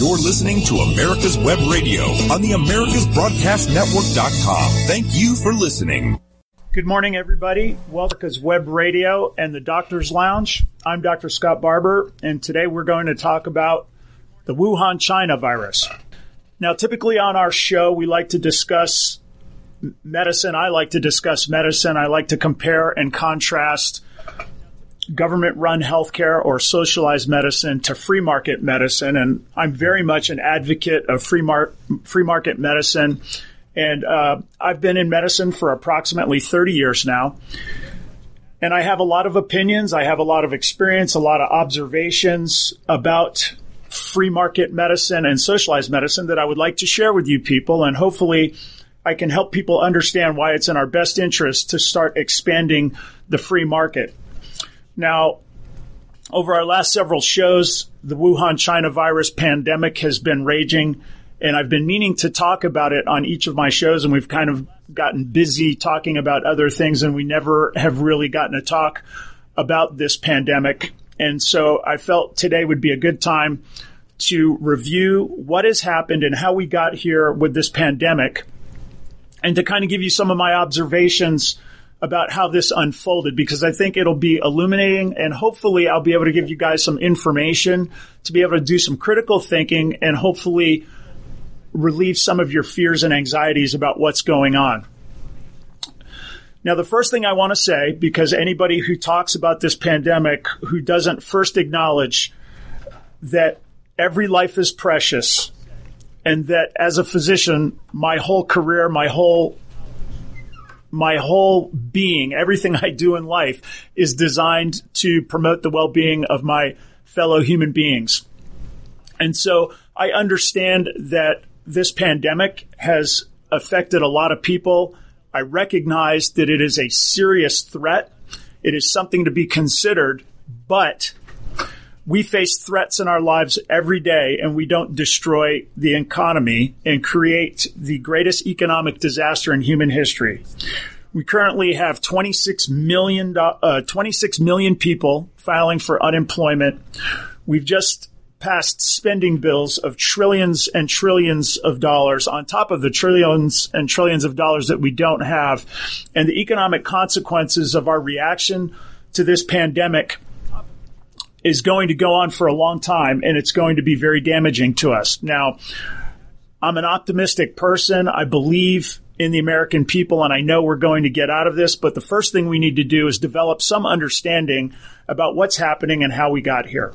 You're listening to America's Web Radio on the AmericasBroadcastNetwork.com. Thank you for listening. Good morning, everybody. Welcome to Web Radio and the Doctor's Lounge. I'm Dr. Scott Barbour, and today we're going to talk about the Wuhan China virus. Now, typically on our show, we like to discuss medicine. I like to discuss medicine. I like to compare and contrast government run healthcare or socialized medicine to free market medicine. And I'm very much an advocate of free, mar- free market medicine. And uh, I've been in medicine for approximately 30 years now. And I have a lot of opinions. I have a lot of experience, a lot of observations about free market medicine and socialized medicine that I would like to share with you people. And hopefully, I can help people understand why it's in our best interest to start expanding the free market. Now, over our last several shows, the Wuhan China virus pandemic has been raging, and I've been meaning to talk about it on each of my shows, and we've kind of gotten busy talking about other things, and we never have really gotten to talk about this pandemic. And so I felt today would be a good time to review what has happened and how we got here with this pandemic, and to kind of give you some of my observations about how this unfolded because I think it'll be illuminating and hopefully I'll be able to give you guys some information to be able to do some critical thinking and hopefully relieve some of your fears and anxieties about what's going on. Now, the first thing I want to say, because anybody who talks about this pandemic who doesn't first acknowledge that every life is precious and that as a physician, my whole career, my whole my whole being, everything I do in life is designed to promote the well-being of my fellow human beings. And so I understand that this pandemic has affected a lot of people. I recognize that it is a serious threat. It is something to be considered, but we face threats in our lives every day and we don't destroy the economy and create the greatest economic disaster in human history. We currently have 26 million, uh, 26 million people filing for unemployment. We've just passed spending bills of trillions and trillions of dollars on top of the trillions and trillions of dollars that we don't have. And the economic consequences of our reaction to this pandemic is going to go on for a long time and it's going to be very damaging to us. Now, I'm an optimistic person. I believe in the American people and I know we're going to get out of this, but the first thing we need to do is develop some understanding about what's happening and how we got here.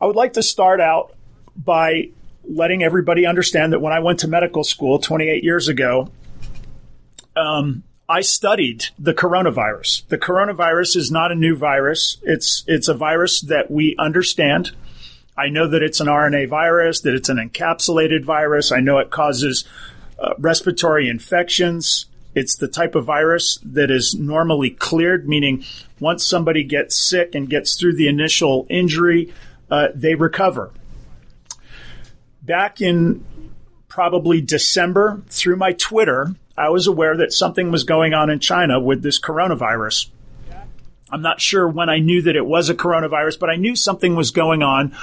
I would like to start out by letting everybody understand that when I went to medical school 28 years ago, um, I studied the coronavirus. The coronavirus is not a new virus. It's it's a virus that we understand. I know that it's an RNA virus, that it's an encapsulated virus. I know it causes uh, respiratory infections. It's the type of virus that is normally cleared, meaning once somebody gets sick and gets through the initial injury, uh, they recover. Back in probably December, through my Twitter, I was aware that something was going on in China with this coronavirus. I'm not sure when I knew that it was a coronavirus, but I knew something was going on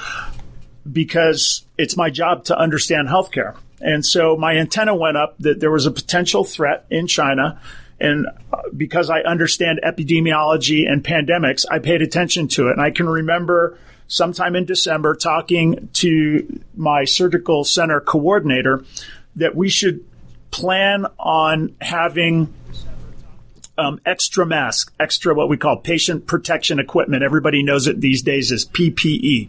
because it's my job to understand healthcare. And so my antenna went up that there was a potential threat in China. And uh, because I understand epidemiology and pandemics, I paid attention to it. And I can remember sometime in December talking to my surgical center coordinator that we should plan on having um, extra mask, extra what we call patient protection equipment. Everybody knows it these days as PPE.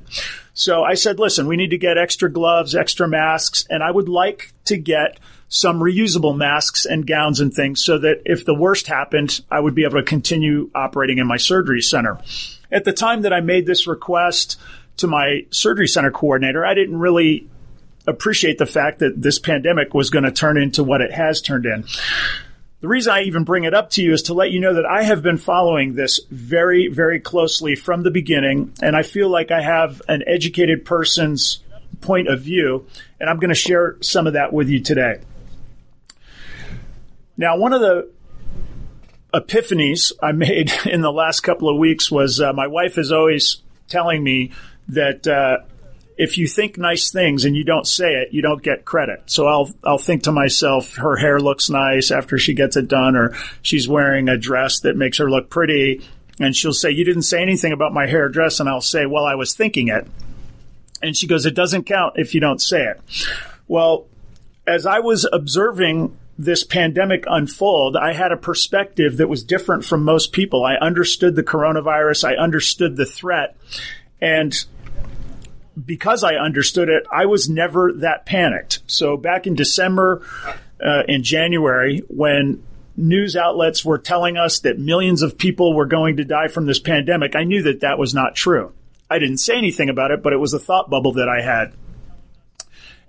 So I said, listen, we need to get extra gloves, extra masks, and I would like to get some reusable masks and gowns and things so that if the worst happened, I would be able to continue operating in my surgery center. At the time that I made this request to my surgery center coordinator, I didn't really appreciate the fact that this pandemic was going to turn into what it has turned in. The reason I even bring it up to you is to let you know that I have been following this very, very closely from the beginning, and I feel like I have an educated person's point of view, and I'm going to share some of that with you today. Now, one of the epiphanies I made in the last couple of weeks was uh, my wife is always telling me that uh, if you think nice things and you don't say it, you don't get credit. So I'll, I'll think to myself, her hair looks nice after she gets it done, or she's wearing a dress that makes her look pretty. And she'll say, you didn't say anything about my hair dress. And I'll say, well, I was thinking it. And she goes, it doesn't count if you don't say it. Well, as I was observing this pandemic unfold, I had a perspective that was different from most people. I understood the coronavirus. I understood the threat. And because I understood it, I was never that panicked. So back in December, uh, in January, when news outlets were telling us that millions of people were going to die from this pandemic, I knew that that was not true. I didn't say anything about it, but it was a thought bubble that I had.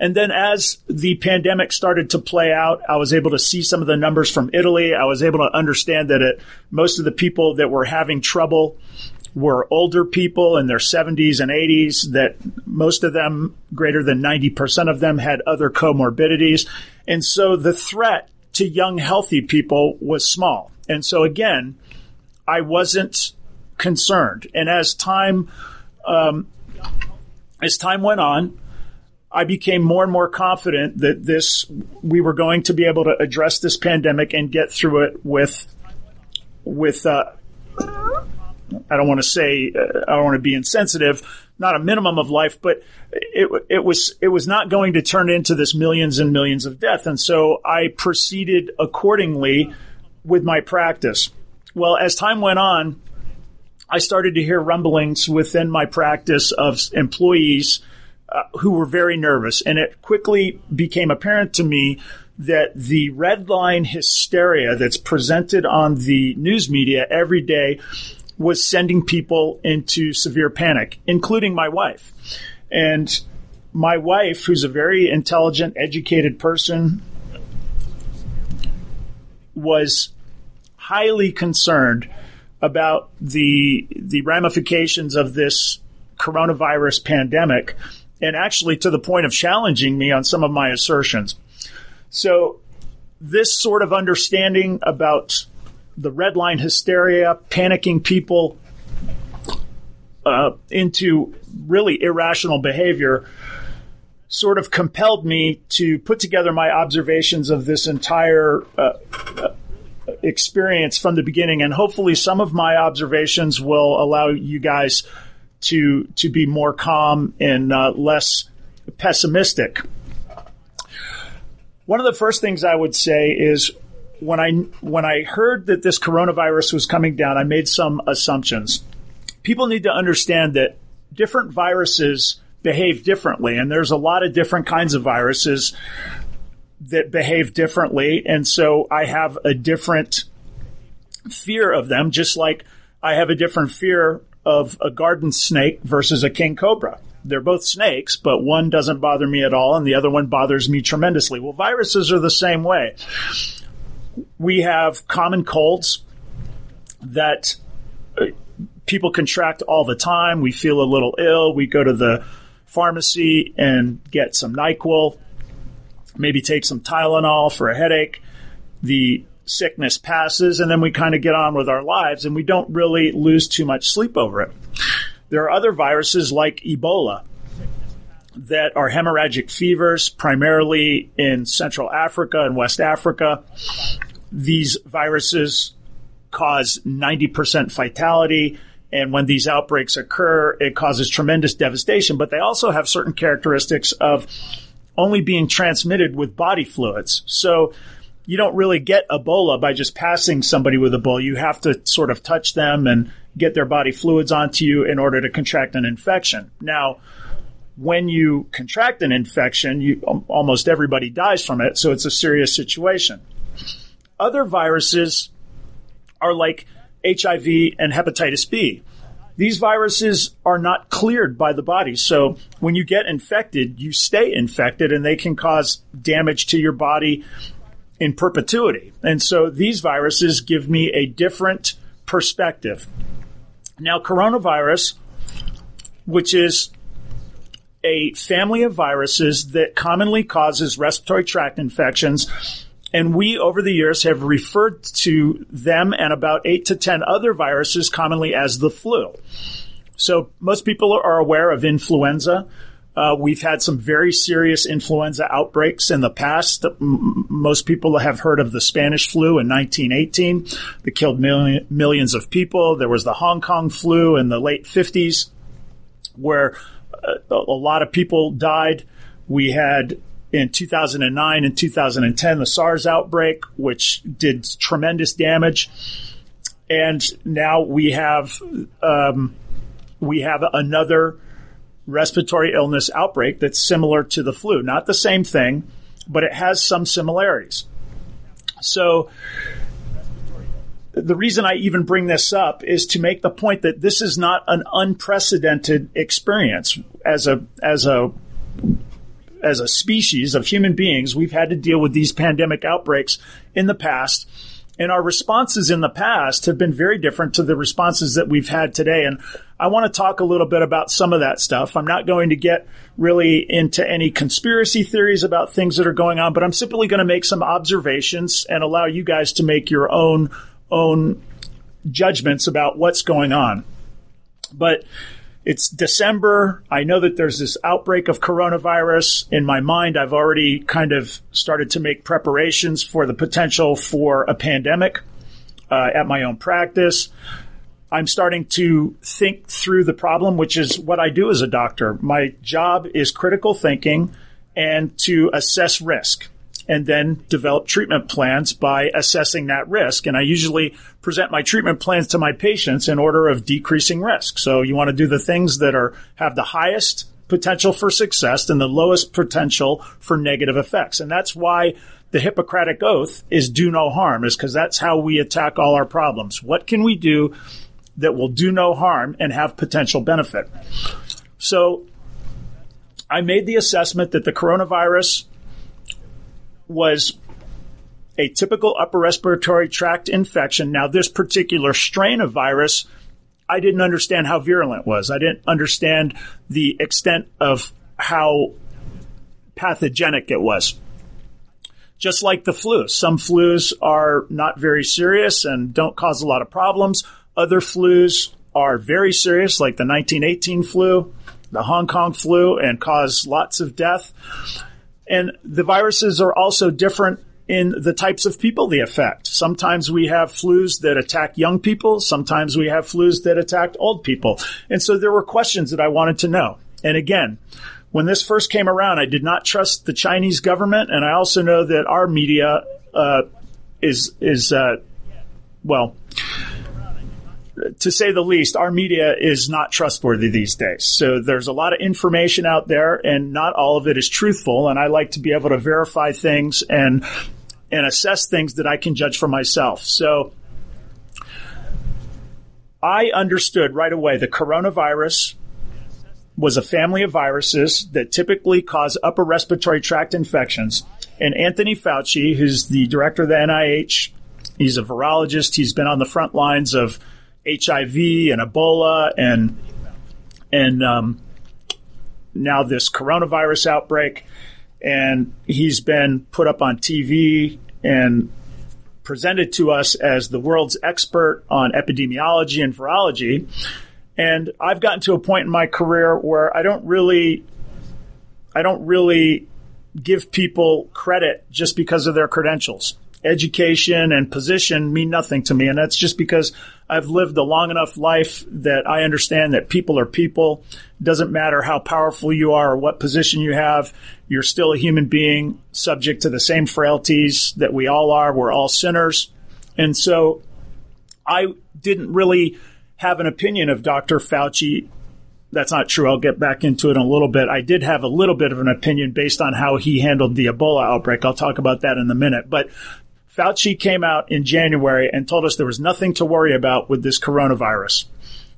And then as the pandemic started to play out, I was able to see some of the numbers from Italy. I was able to understand that it, most of the people that were having trouble were older people in their 70s and 80s, that most of them, greater than 90% of them, had other comorbidities. And so the threat to young, healthy people was small. And so again, I wasn't concerned. And as time, um, as time went on, I became more and more confident that this, we were going to be able to address this pandemic and get through it with, with, uh, I don't want to say, uh, I don't want to be insensitive, not a minimum of life, but it, it was, it was not going to turn into this millions and millions of death. And so I proceeded accordingly with my practice. Well, as time went on, I started to hear rumblings within my practice of employees uh, who were very nervous. And it quickly became apparent to me that the red line hysteria that's presented on the news media every day was sending people into severe panic, including my wife. And my wife, who's a very intelligent, educated person, was highly concerned about the the ramifications of this coronavirus pandemic and actually to the point of challenging me on some of my assertions. So this sort of understanding about the red line hysteria, panicking people uh, into really irrational behavior, sort of compelled me to put together my observations of this entire uh, uh, experience from the beginning. And hopefully, some of my observations will allow you guys to to be more calm and uh, less pessimistic. One of the first things I would say is when I when I heard that this coronavirus was coming down, I made some assumptions. People need to understand that different viruses behave differently, and there's a lot of different kinds of viruses that behave differently, and so I have a different fear of them, just like I have a different fear of a garden snake versus a king cobra. They're both snakes, but one doesn't bother me at all and the other one bothers me tremendously. Well, viruses are the same way we have common colds that uh, people contract all the time. We feel a little ill. We go to the pharmacy and get some NyQuil, maybe take some Tylenol for a headache. The sickness passes, and then we kind of get on with our lives, and we don't really lose too much sleep over it. There are other viruses like Ebola that are hemorrhagic fevers, primarily in Central Africa and West Africa. These viruses cause 90% fatality. And when these outbreaks occur, it causes tremendous devastation, but they also have certain characteristics of only being transmitted with body fluids. So you don't really get Ebola by just passing somebody with Ebola. You have to sort of touch them and get their body fluids onto you in order to contract an infection. Now, when you contract an infection, you, almost everybody dies from it, so it's a serious situation. Other viruses are like HIV and hepatitis B. These viruses are not cleared by the body. So when you get infected, you stay infected and they can cause damage to your body in perpetuity. And so these viruses give me a different perspective. Now, coronavirus, which is a family of viruses that commonly causes respiratory tract infections. And we, over the years, have referred to them and about eight to 10 other viruses commonly as the flu. So most people are aware of influenza, Uh, we've had some very serious influenza outbreaks in the past. M- most people have heard of the Spanish flu in 1918 that killed million, millions of people. There was the Hong Kong flu in the late 50s where uh, a lot of people died. We had in 2009 and 2010 the SARS outbreak, which did tremendous damage. And now we have um, we have another respiratory illness outbreak that's similar to the flu. Not the same thing, but it has some similarities. So, the reason I even bring this up is to make the point that this is not an unprecedented experience as a as a as a species of human beings. We've had to deal with these pandemic outbreaks in the past and our responses in the past have been very different to the responses that we've had today. And I want to talk a little bit about some of that stuff. I'm not going to get really into any conspiracy theories about things that are going on, but I'm simply going to make some observations and allow you guys to make your own, own judgments about what's going on. But it's December. I know that there's this outbreak of coronavirus. In my mind, I've already kind of started to make preparations for the potential for a pandemic uh, at my own practice. I'm starting to think through the problem, which is what I do as a doctor. My job is critical thinking and to assess risk and then develop treatment plans by assessing that risk. And I usually present my treatment plans to my patients in order of decreasing risk. So you want to do the things that are have the highest potential for success and the lowest potential for negative effects. And that's why the Hippocratic Oath is do no harm, is because that's how we attack all our problems. What can we do that will do no harm and have potential benefit? So I made the assessment that the coronavirus was a typical upper respiratory tract infection. Now, this particular strain of virus, I didn't understand how virulent it was. I didn't understand the extent of how pathogenic it was. Just like the flu, some flus are not very serious and don't cause a lot of problems. Other flus are very serious, like the 1918 flu, the Hong Kong flu, and cause lots of death. And the viruses are also different in the types of people they affect. Sometimes we have flus that attack young people. Sometimes we have flus that attack old people. And so there were questions that I wanted to know. And again, when this first came around, I did not trust the Chinese government. And I also know that our media, uh, is, is, uh, well, to say the least, our media is not trustworthy these days. So there's a lot of information out there and not all of it is truthful. And I like to be able to verify things and, and assess things that I can judge for myself. So I understood right away the coronavirus was a family of viruses that typically cause upper respiratory tract infections. And Anthony Fauci, who's the director of the NIH, he's a virologist. He's been on the front lines of HIV and Ebola and and um, now this coronavirus outbreak, and he's been put up on TV and presented to us as the world's expert on epidemiology and virology. And I've gotten to a point in my career where I don't really, I don't really give people credit just because of their credentials education and position mean nothing to me. And that's just because I've lived a long enough life that I understand that people are people. It doesn't matter how powerful you are or what position you have. You're still a human being subject to the same frailties that we all are. We're all sinners. And so I didn't really have an opinion of Dr. Fauci that's not true. I'll get back into it in a little bit. I did have a little bit of an opinion based on how he handled the Ebola outbreak. I'll talk about that in a minute. But Fauci came out in January and told us there was nothing to worry about with this coronavirus.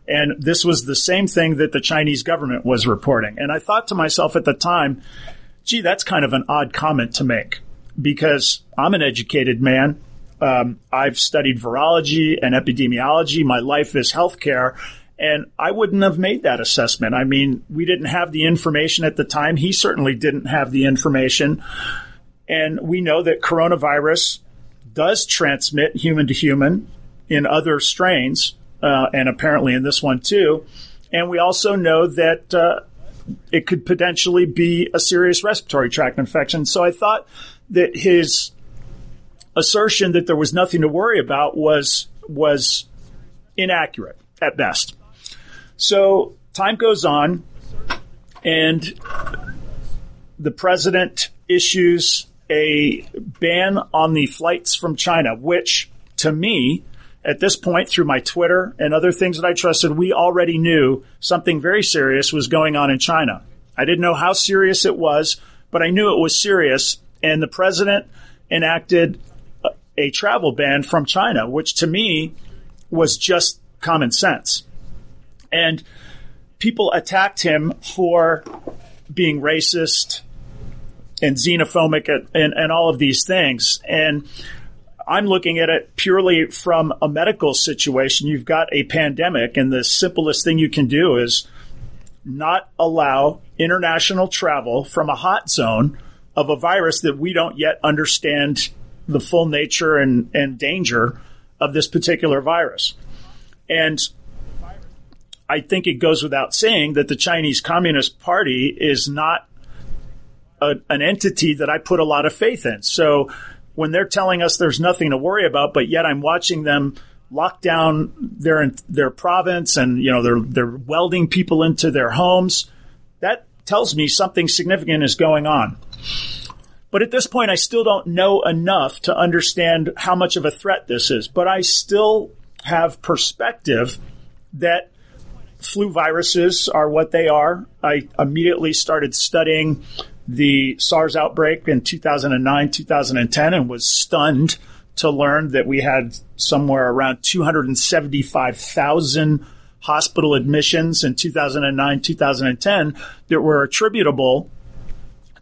And this was the same thing that the Chinese government was reporting. And I thought to myself at the time, gee, that's kind of an odd comment to make because I'm an educated man. Um, I've studied virology and epidemiology. My life is healthcare. And I wouldn't have made that assessment. I mean, we didn't have the information at the time. He certainly didn't have the information. And we know that coronavirus does transmit human to human in other strains, uh, and apparently in this one too. And we also know that uh, it could potentially be a serious respiratory tract infection. So I thought that his assertion that there was nothing to worry about was was inaccurate at best. So time goes on, and the president issues a ban on the flights from China, which to me, at this point, through my Twitter and other things that I trusted, we already knew something very serious was going on in China. I didn't know how serious it was, but I knew it was serious. And the president enacted a travel ban from China, which to me was just common sense. And people attacked him for being racist and xenophobic and, and all of these things. And I'm looking at it purely from a medical situation. You've got a pandemic, and the simplest thing you can do is not allow international travel from a hot zone of a virus that we don't yet understand the full nature and, and danger of this particular virus. And I think it goes without saying that the Chinese Communist Party is not a, an entity that I put a lot of faith in. So when they're telling us there's nothing to worry about, but yet I'm watching them lock down their their province and you know they're they're welding people into their homes, that tells me something significant is going on. But at this point, I still don't know enough to understand how much of a threat this is. But I still have perspective that flu viruses are what they are. I immediately started studying the SARS outbreak in 2009, 2010, and was stunned to learn that we had somewhere around 275,000 hospital admissions in 2009, 2010 that were attributable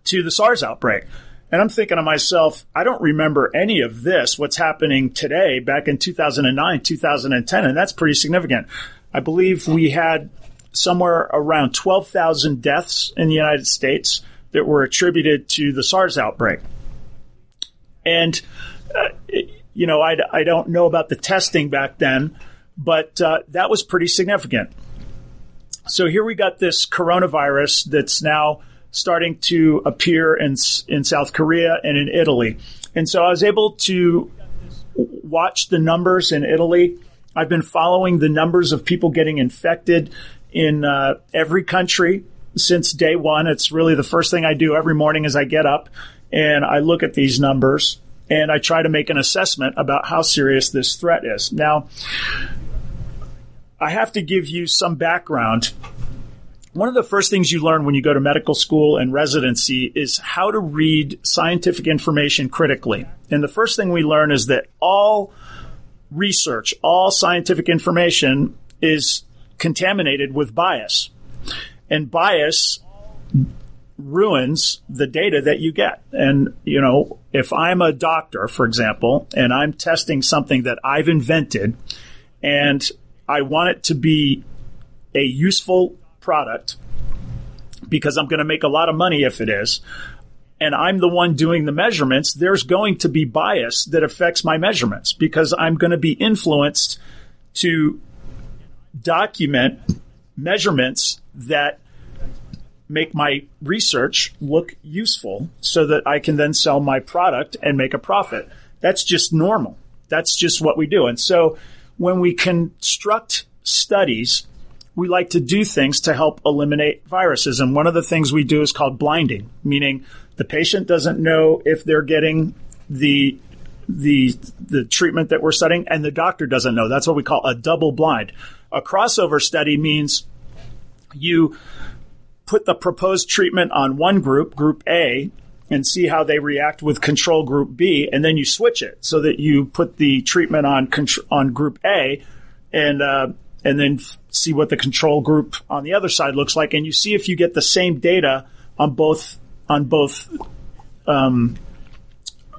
to the SARS outbreak. And I'm thinking to myself, I don't remember any of this, what's happening today back in 2009, 2010, and that's pretty significant. I believe we had somewhere around 12,000 deaths in the United States that were attributed to the SARS outbreak. And, uh, you know, I, I don't know about the testing back then, but uh, that was pretty significant. So here we got this coronavirus that's now starting to appear in in South Korea and in Italy. And so I was able to watch the numbers in Italy. I've been following the numbers of people getting infected in uh, every country since day one. It's really the first thing I do every morning as I get up and I look at these numbers and I try to make an assessment about how serious this threat is. Now, I have to give you some background one of the first things you learn when you go to medical school and residency is how to read scientific information critically. And the first thing we learn is that all research, all scientific information is contaminated with bias. And bias ruins the data that you get. And, you know, if I'm a doctor, for example, and I'm testing something that I've invented and I want it to be a useful product because I'm going to make a lot of money if it is. And I'm the one doing the measurements. There's going to be bias that affects my measurements because I'm going to be influenced to document measurements that make my research look useful so that I can then sell my product and make a profit. That's just normal. That's just what we do. And so when we construct studies we like to do things to help eliminate viruses. And one of the things we do is called blinding, meaning the patient doesn't know if they're getting the the the treatment that we're studying and the doctor doesn't know. That's what we call a double blind. A crossover study means you put the proposed treatment on one group, group A, and see how they react with control group B, and then you switch it so that you put the treatment on on group A, and uh, and then f- see what the control group on the other side looks like, and you see if you get the same data on both on both um,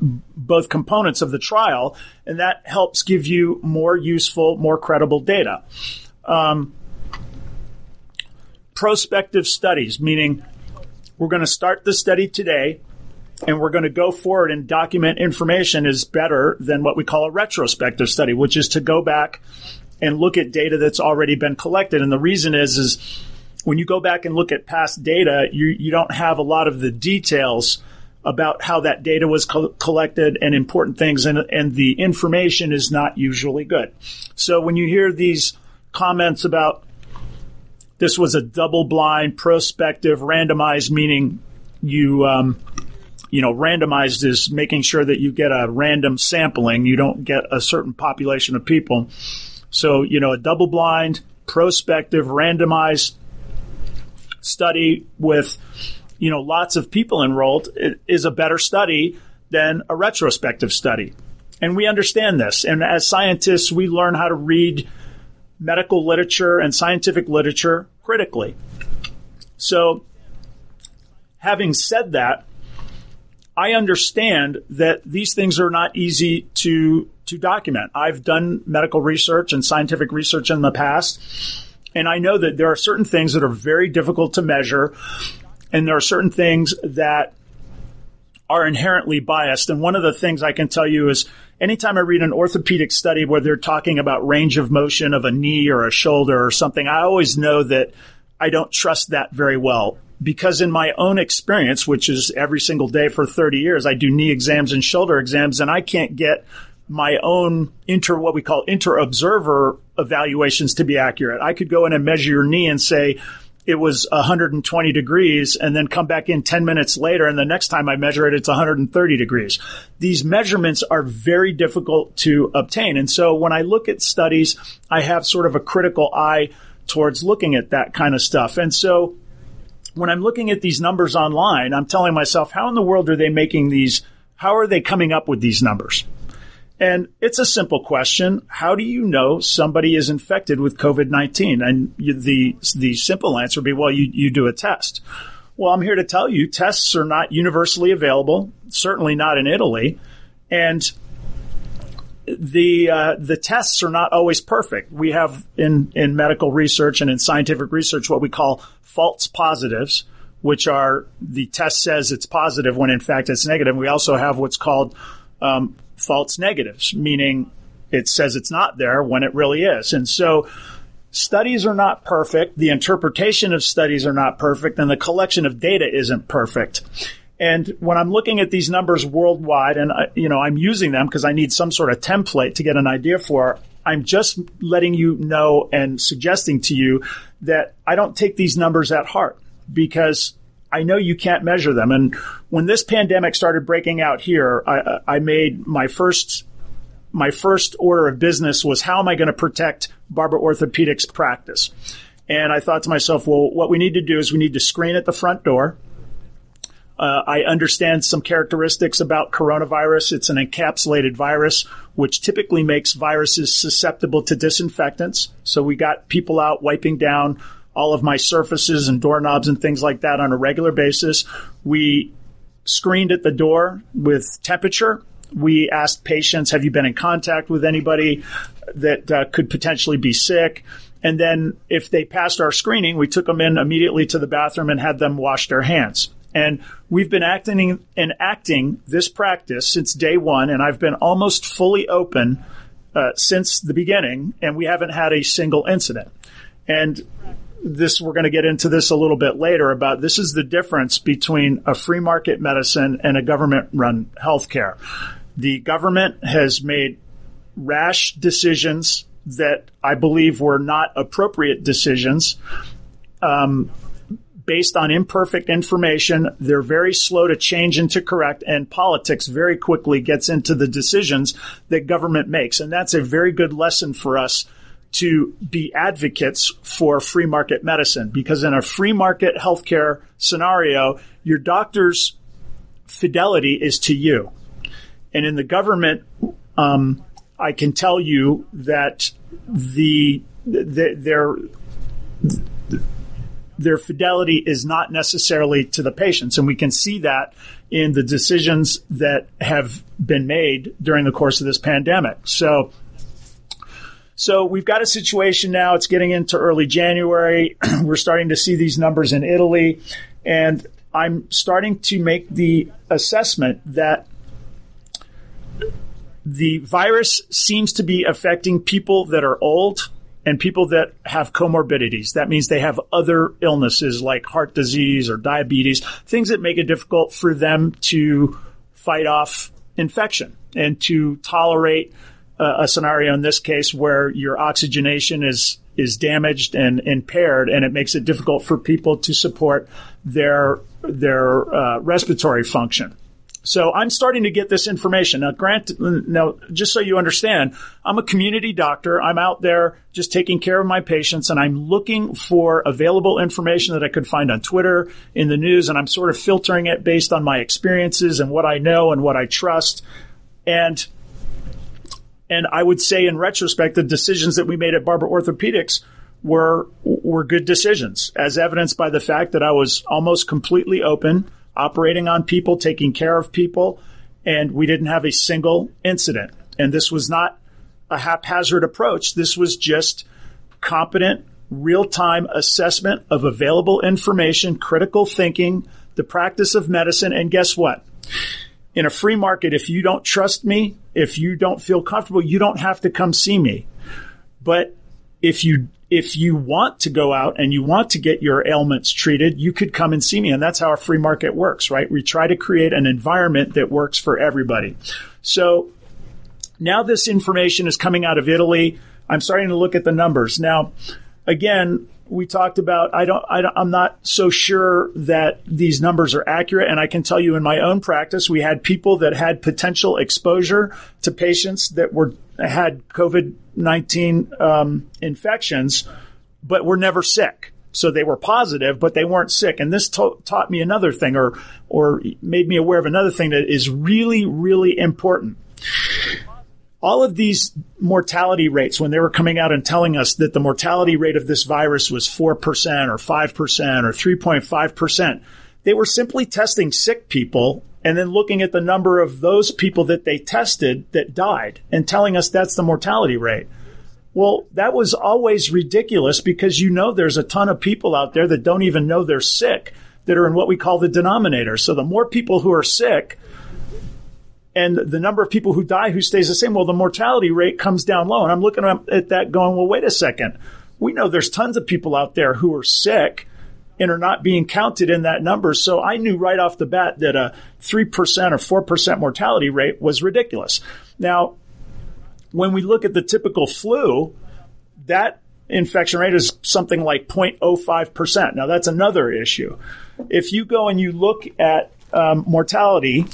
both components of the trial, and that helps give you more useful, more credible data. Um, prospective studies, meaning we're going to start the study today and we're going to go forward and document information is better than what we call a retrospective study, which is to go back and look at data that's already been collected. And the reason is, is when you go back and look at past data, you, you don't have a lot of the details about how that data was co- collected and important things, and, and the information is not usually good. So when you hear these comments about this was a double blind, prospective, randomized, meaning you, um, you know, randomized is making sure that you get a random sampling. You don't get a certain population of people. So, you know, a double blind, prospective, randomized study with, you know, lots of people enrolled is a better study than a retrospective study. And we understand this. And as scientists, we learn how to read medical literature and scientific literature critically. So, having said that, I understand that these things are not easy to to document. I've done medical research and scientific research in the past, and I know that there are certain things that are very difficult to measure, and there are certain things that are inherently biased. And one of the things I can tell you is anytime I read an orthopedic study where they're talking about range of motion of a knee or a shoulder or something, I always know that I don't trust that very well because in my own experience, which is every single day for 30 years, I do knee exams and shoulder exams and I can't get my own inter, what we call inter observer evaluations to be accurate. I could go in and measure your knee and say, it was 120 degrees and then come back in 10 minutes later and the next time I measure it, it's 130 degrees. These measurements are very difficult to obtain. And so when I look at studies, I have sort of a critical eye towards looking at that kind of stuff. And so when I'm looking at these numbers online, I'm telling myself, how in the world are they making these? How are they coming up with these numbers? And it's a simple question. How do you know somebody is infected with COVID-19? And you, the, the simple answer would be, well, you, you do a test. Well, I'm here to tell you tests are not universally available, certainly not in Italy. And the uh, the tests are not always perfect. We have in in medical research and in scientific research what we call false positives, which are the test says it's positive when in fact it's negative. We also have what's called um, false negatives, meaning it says it's not there when it really is. And so studies are not perfect. The interpretation of studies are not perfect and the collection of data isn't perfect. And when I'm looking at these numbers worldwide and I, you know, I'm using them because I need some sort of template to get an idea for, I'm just letting you know and suggesting to you that I don't take these numbers at heart because I know you can't measure them. And when this pandemic started breaking out here, I, I made my first my first order of business was how am I going to protect Barbour Orthopedics practice? And I thought to myself, well, what we need to do is we need to screen at the front door. Uh, I understand some characteristics about coronavirus. It's an encapsulated virus, which typically makes viruses susceptible to disinfectants. So we got people out wiping down all of my surfaces and doorknobs and things like that on a regular basis. We screened at the door with temperature. We asked patients, have you been in contact with anybody that uh, could potentially be sick? And then if they passed our screening, we took them in immediately to the bathroom and had them wash their hands. And we've been acting and acting this practice since day one, and I've been almost fully open uh, since the beginning, and we haven't had a single incident. And this we're going to get into this a little bit later about this is the difference between a free market medicine and a government run healthcare. The government has made rash decisions that I believe were not appropriate decisions. Um, based on imperfect information. They're very slow to change and to correct, and politics very quickly gets into the decisions that government makes. And that's a very good lesson for us to be advocates for free market medicine because in a free market healthcare scenario, your doctor's fidelity is to you. And in the government, um, I can tell you that the, the their their fidelity is not necessarily to the patients, and we can see that in the decisions that have been made during the course of this pandemic. So so we've got a situation now. It's getting into early January. We're starting to see these numbers in Italy. And I'm starting to make the assessment that the virus seems to be affecting people that are old and people that have comorbidities. That means they have other illnesses like heart disease or diabetes, things that make it difficult for them to fight off infection and to tolerate a scenario in this case where your oxygenation is is damaged and impaired, and it makes it difficult for people to support their their uh, respiratory function. So I'm starting to get this information. Now, grant, now, just so you understand, I'm a community doctor. I'm out there just taking care of my patients and I'm looking for available information that I could find on Twitter, in the news, and I'm sort of filtering it based on my experiences and what I know and what I trust. And and I would say in retrospect, the decisions that we made at Barbour Orthopedics were were good decisions, as evidenced by the fact that I was almost completely open operating on people, taking care of people, and we didn't have a single incident. And this was not a haphazard approach. This was just competent, real time assessment of available information, critical thinking, the practice of medicine. And guess what? In a free market, if you don't trust me, if you don't feel comfortable, you don't have to come see me. But if you if you want to go out and you want to get your ailments treated, you could come and see me. And that's how our free market works, right? We try to create an environment that works for everybody. So now this information is coming out of Italy. I'm starting to look at the numbers. Now, again, we talked about I don't, I don't I'm not so sure that these numbers are accurate and I can tell you in my own practice we had people that had potential exposure to patients that were had COVID-19 um, infections but were never sick. So they were positive but they weren't sick. And this taught me another thing or or made me aware of another thing that is really really important all of these mortality rates, when they were coming out and telling us that the mortality rate of this virus was 4% or 5% or 3.5%, they were simply testing sick people and then looking at the number of those people that they tested that died and telling us that's the mortality rate. Well, that was always ridiculous because you know there's a ton of people out there that don't even know they're sick that are in what we call the denominator. So the more people who are sick, and the number of people who die who stays the same, well, the mortality rate comes down low. And I'm looking at that going, well, wait a second. We know there's tons of people out there who are sick and are not being counted in that number. So I knew right off the bat that a 3% or 4% mortality rate was ridiculous. Now, when we look at the typical flu, that infection rate is something like 0.05%. Now, that's another issue. If you go and you look at um, mortality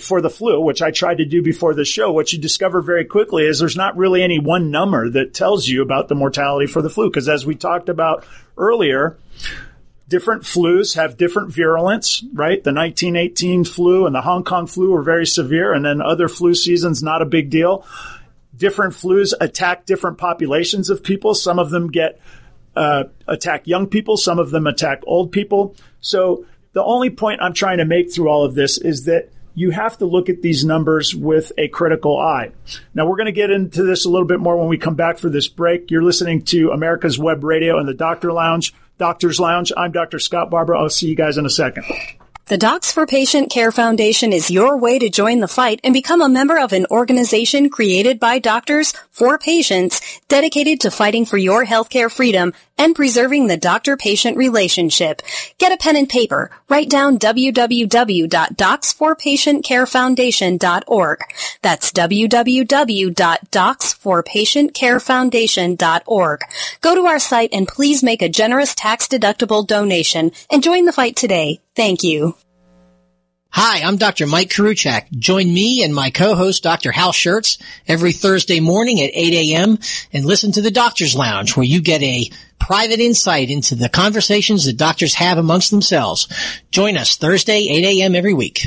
for the flu, which I tried to do before the show, what you discover very quickly is there's not really any one number that tells you about the mortality for the flu. Because as we talked about earlier, different flus have different virulence, right? The 1918 flu and the Hong Kong flu were very severe, and then other flu seasons, not a big deal. Different flus attack different populations of people. Some of them get uh, attack young people, some of them attack old people. So the only point I'm trying to make through all of this is that you have to look at these numbers with a critical eye. Now, we're going to get into this a little bit more when we come back for this break. You're listening to America's Web Radio and the Doctor Lounge, Doctor's Lounge. I'm Dr. Scott Barbour. I'll see you guys in a second. The Docs for Patient Care Foundation is your way to join the fight and become a member of an organization created by doctors for patients dedicated to fighting for your healthcare freedom and preserving the doctor-patient relationship. Get a pen and paper. Write down www.docsforpatientcarefoundation.org. That's www.docsforpatientcarefoundation.org. Go to our site and please make a generous tax-deductible donation and join the fight today. Thank you. Hi, I'm Dr. Mike Koriwchak. Join me and my co-host Dr. Hal Scherz every Thursday morning at 8 a.m. and listen to the Doctor's Lounge where you get a private insight into the conversations that doctors have amongst themselves. Join us Thursday, 8 a.m. every week.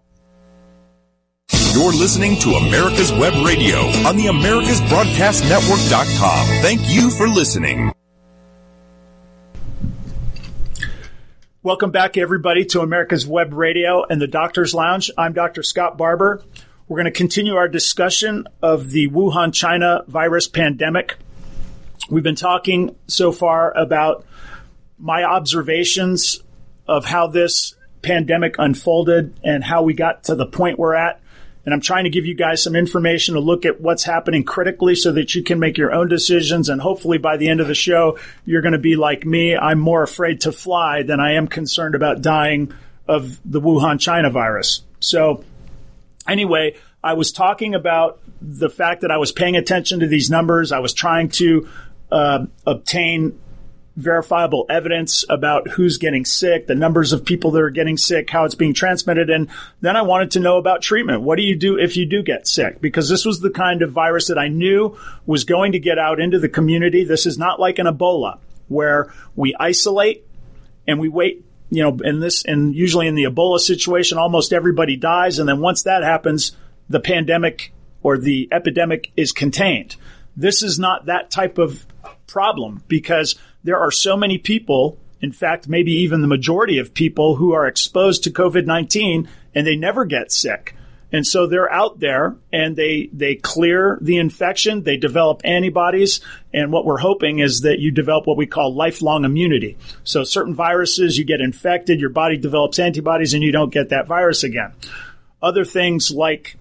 You're listening to America's Web Radio on the AmericasBroadcastNetwork.com. Thank you for listening. Welcome back, everybody, to America's Web Radio and the Doctor's Lounge. I'm Dr. Scott Barbour. We're going to continue our discussion of the Wuhan, China virus pandemic. We've been talking so far about my observations of how this pandemic unfolded and how we got to the point we're at. And I'm trying to give you guys some information to look at what's happening critically so that you can make your own decisions. And hopefully by the end of the show, you're going to be like me. I'm more afraid to fly than I am concerned about dying of the Wuhan, China virus. So anyway, I was talking about the fact that I was paying attention to these numbers. I was trying to uh, obtain verifiable evidence about who's getting sick, the numbers of people that are getting sick, how it's being transmitted. And then I wanted to know about treatment. What do you do if you do get sick? Because this was the kind of virus that I knew was going to get out into the community. This is not like an Ebola where we isolate and we wait you know, in this, and usually in the Ebola situation, almost everybody dies. And then once that happens, the pandemic or the epidemic is contained. This is not that type of problem because there are so many people, in fact, maybe even the majority of people who are exposed to COVID 19 and they never get sick. And so they're out there and they, they clear the infection, they develop antibodies, and what we're hoping is that you develop what we call lifelong immunity. So certain viruses, you get infected, your body develops antibodies, and you don't get that virus again. Other things like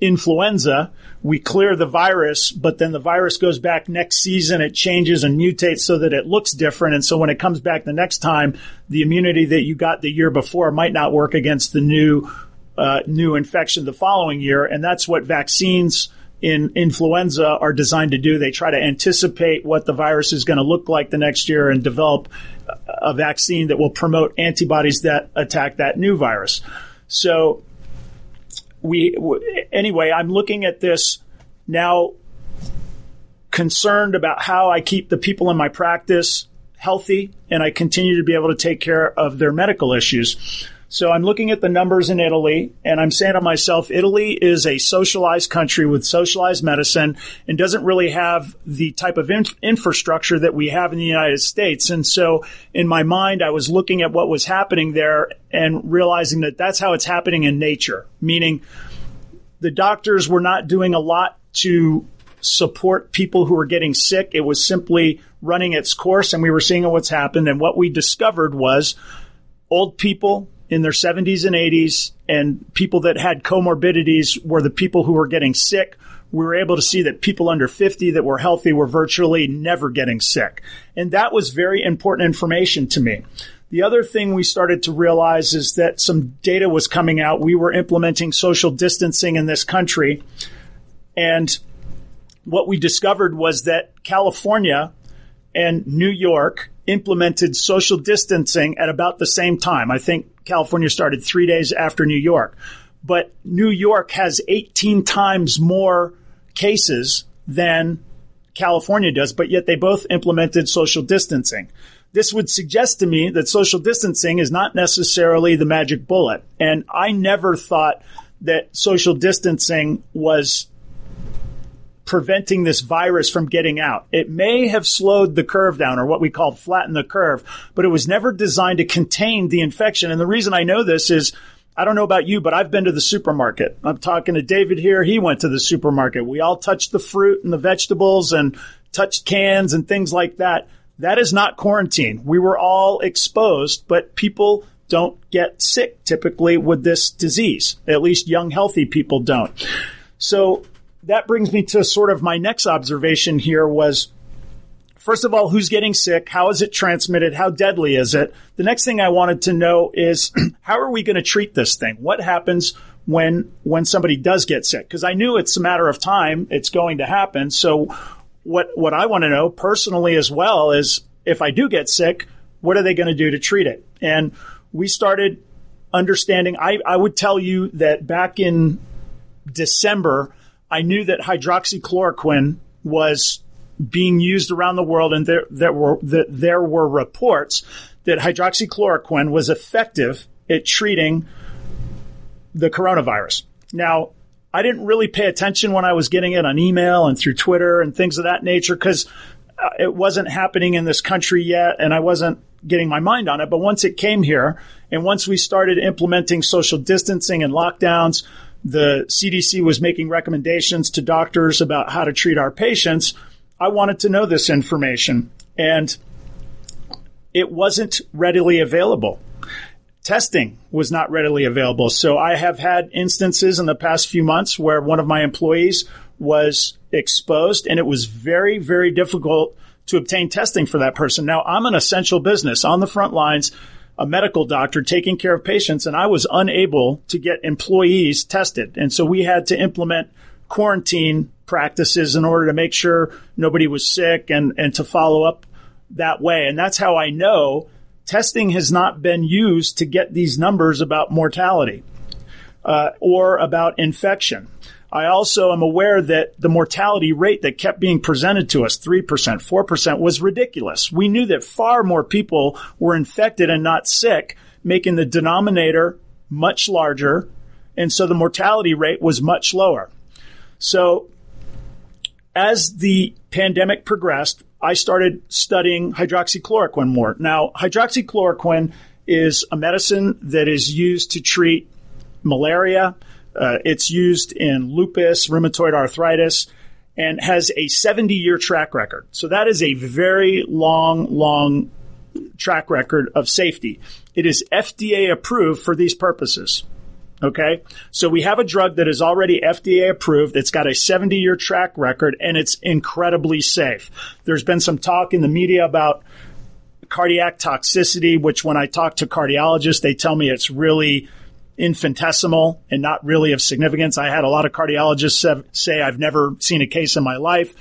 influenza, we clear the virus, but then the virus goes back next season. It changes and mutates so that it looks different. And so when it comes back the next time, the immunity that you got the year before might not work against the new, uh, new infection the following year. And that's what vaccines in influenza are designed to do. They try to anticipate what the virus is going to look like the next year and develop a vaccine that will promote antibodies that attack that new virus. So we anyway, I'm looking at this now concerned about how I keep the people in my practice healthy and I continue to be able to take care of their medical issues. So I'm looking at the numbers in Italy and I'm saying to myself, Italy is a socialized country with socialized medicine and doesn't really have the type of in- infrastructure that we have in the United States. And so in my mind, I was looking at what was happening there and realizing that that's how it's happening in nature, meaning the doctors were not doing a lot to support people who were getting sick. It was simply running its course and we were seeing what's happened. And what we discovered was old people in their 70s and 80s and people that had comorbidities were the people who were getting sick. We were able to see that people under 50 that were healthy were virtually never getting sick. And that was very important information to me. The other thing we started to realize is that some data was coming out. We were implementing social distancing in this country. And what we discovered was that California and New York implemented social distancing at about the same time. I think California started three days after New York. But New York has 18 times more cases than California does, but yet they both implemented social distancing. This would suggest to me that social distancing is not necessarily the magic bullet. And I never thought that social distancing was preventing this virus from getting out. It may have slowed the curve down or what we call flatten the curve, but it was never designed to contain the infection. And the reason I know this is I don't know about you, but I've been to the supermarket. I'm talking to David here. He went to the supermarket. We all touched the fruit and the vegetables and touched cans and things like that. That is not quarantine. We were all exposed, but people don't get sick typically with this disease. At least young, healthy people don't. So that brings me to sort of my next observation here was first of all, who's getting sick? How is it transmitted? How deadly is it? The next thing I wanted to know is how are we going to treat this thing? What happens when when somebody does get sick? Because I knew it's a matter of time; it's going to happen. So, what what I want to know personally as well is if I do get sick, what are they going to do to treat it? And we started understanding. I, I would tell you that back in December, I knew that hydroxychloroquine was being used around the world, and there, there were that there were reports that hydroxychloroquine was effective at treating the coronavirus. Now, I didn't really pay attention when I was getting it on email and through Twitter and things of that nature because uh, it wasn't happening in this country yet and I wasn't getting my mind on it. But once it came here and once we started implementing social distancing and lockdowns, the CDC was making recommendations to doctors about how to treat our patients. I wanted to know this information and it wasn't readily available testing was not readily available. So I have had instances in the past few months where one of my employees was exposed and it was very, very difficult to obtain testing for that person. Now I'm an essential business on the front lines, a medical doctor taking care of patients and I was unable to get employees tested. And so we had to implement quarantine practices in order to make sure nobody was sick and, and to follow up that way. And that's how I know testing has not been used to get these numbers about mortality uh, or about infection. I also am aware that the mortality rate that kept being presented to us, 3%, 4%, was ridiculous. We knew that far more people were infected and not sick, making the denominator much larger. And so the mortality rate was much lower. So as the pandemic progressed, I started studying hydroxychloroquine more. Now, hydroxychloroquine is a medicine that is used to treat malaria. Uh, it's used in lupus, rheumatoid arthritis, and has a 70 year track record. So that is a very long, long track record of safety. It is FDA approved for these purposes. Okay. So we have a drug that is already FDA approved. It's got a 70 year track record and it's incredibly safe. There's been some talk in the media about cardiac toxicity, which when I talk to cardiologists, they tell me it's really infinitesimal and not really of significance. I had a lot of cardiologists say I've never seen a case in my life.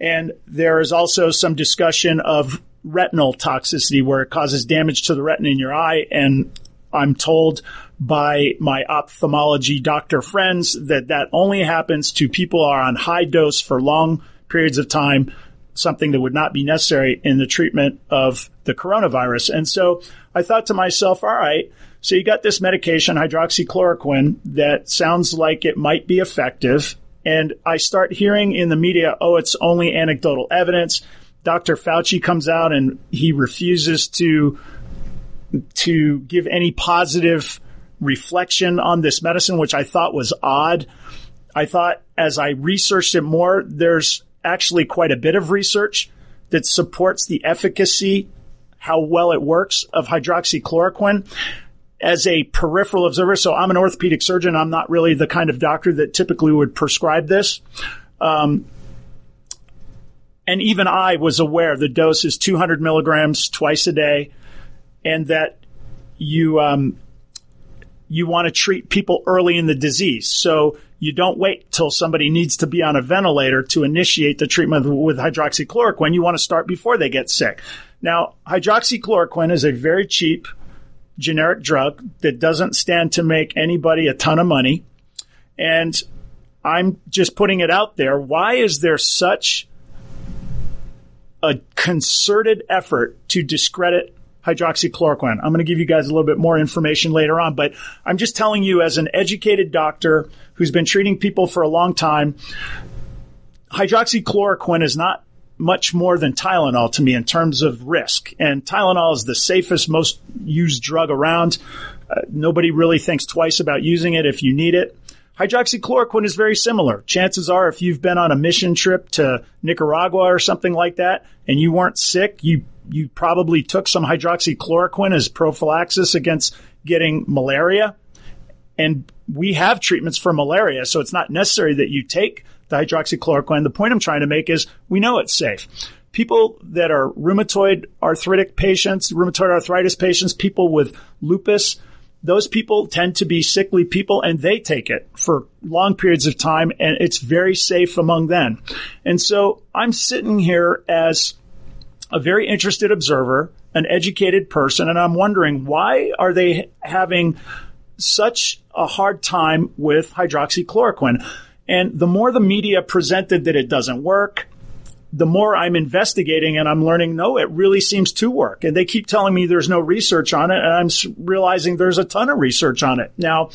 And there is also some discussion of retinal toxicity where it causes damage to the retina in your eye. And I'm told by my ophthalmology doctor friends that that only happens to people who are on high dose for long periods of time, something that would not be necessary in the treatment of the coronavirus. And so I thought to myself, all right, so you got this medication, hydroxychloroquine, that sounds like it might be effective. And I start hearing in the media, oh, it's only anecdotal evidence. Dr. Fauci comes out and he refuses to to give any positive reflection on this medicine, which I thought was odd. I thought as I researched it more, there's actually quite a bit of research that supports the efficacy, how well it works of hydroxychloroquine as a peripheral observer. So I'm an orthopedic surgeon. I'm not really the kind of doctor that typically would prescribe this. Um, and even I was aware the dose is 200 milligrams twice a day and that you, um, you want to treat people early in the disease. So you don't wait till somebody needs to be on a ventilator to initiate the treatment with hydroxychloroquine. You want to start before they get sick. Now, hydroxychloroquine is a very cheap generic drug that doesn't stand to make anybody a ton of money. And I'm just putting it out there. Why is there such a concerted effort to discredit hydroxychloroquine. I'm going to give you guys a little bit more information later on, but I'm just telling you as an educated doctor who's been treating people for a long time, hydroxychloroquine is not much more than Tylenol to me in terms of risk. And Tylenol is the safest, most used drug around. Uh, nobody really thinks twice about using it if you need it. Hydroxychloroquine is very similar. Chances are if you've been on a mission trip to Nicaragua or something like that and you weren't sick, you you probably took some hydroxychloroquine as prophylaxis against getting malaria. And we have treatments for malaria, so it's not necessary that you take the hydroxychloroquine. The point I'm trying to make is we know it's safe. People that are rheumatoid arthritic patients, rheumatoid arthritis patients, people with lupus, those people tend to be sickly people and they take it for long periods of time and it's very safe among them. And so I'm sitting here as a very interested observer, an educated person, and I'm wondering why are they having such a hard time with hydroxychloroquine? And the more the media presented that it doesn't work, the more I'm investigating and I'm learning, no, it really seems to work. And they keep telling me there's no research on it. And I'm realizing there's a ton of research on it. Now,